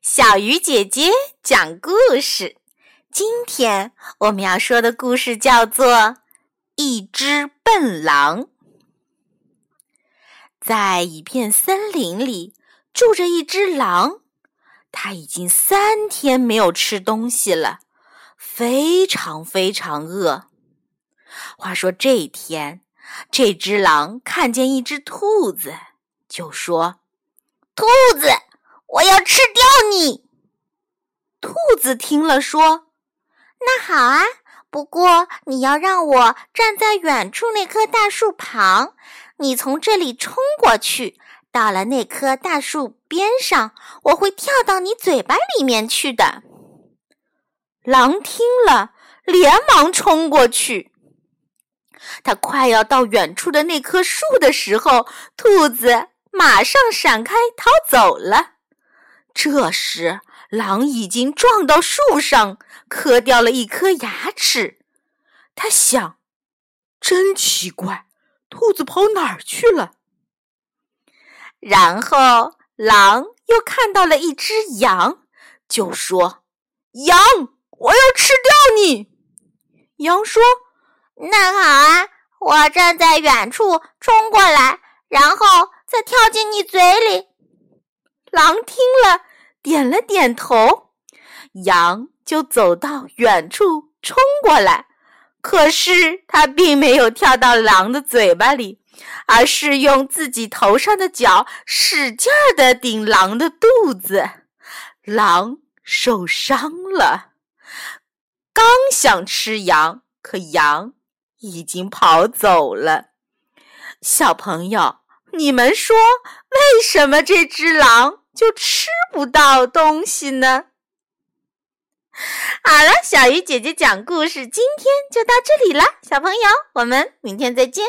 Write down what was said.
小鱼姐姐讲故事。今天我们要说的故事叫做《一只笨狼》。在一片森林里住着一只狼，它已经三天没有吃东西了，非常非常饿。话说这天，这只狼看见一只兔子，就说：“兔子。”我要吃掉你！兔子听了说：“那好啊，不过你要让我站在远处那棵大树旁，你从这里冲过去，到了那棵大树边上，我会跳到你嘴巴里面去的。”狼听了，连忙冲过去。他快要到远处的那棵树的时候，兔子马上闪开逃走了。这时，狼已经撞到树上，磕掉了一颗牙齿。他想：“真奇怪，兔子跑哪儿去了？”然后，狼又看到了一只羊，就说：“羊，我要吃掉你！”羊说：“那好啊，我站在远处冲过来，然后再跳进你嘴里。”狼听了。点了点头，羊就走到远处冲过来，可是它并没有跳到狼的嘴巴里，而是用自己头上的角使劲儿地顶狼的肚子，狼受伤了。刚想吃羊，可羊已经跑走了。小朋友，你们说为什么这只狼？就吃不到东西呢。好了，小鱼姐姐讲故事，今天就到这里了，小朋友，我们明天再见。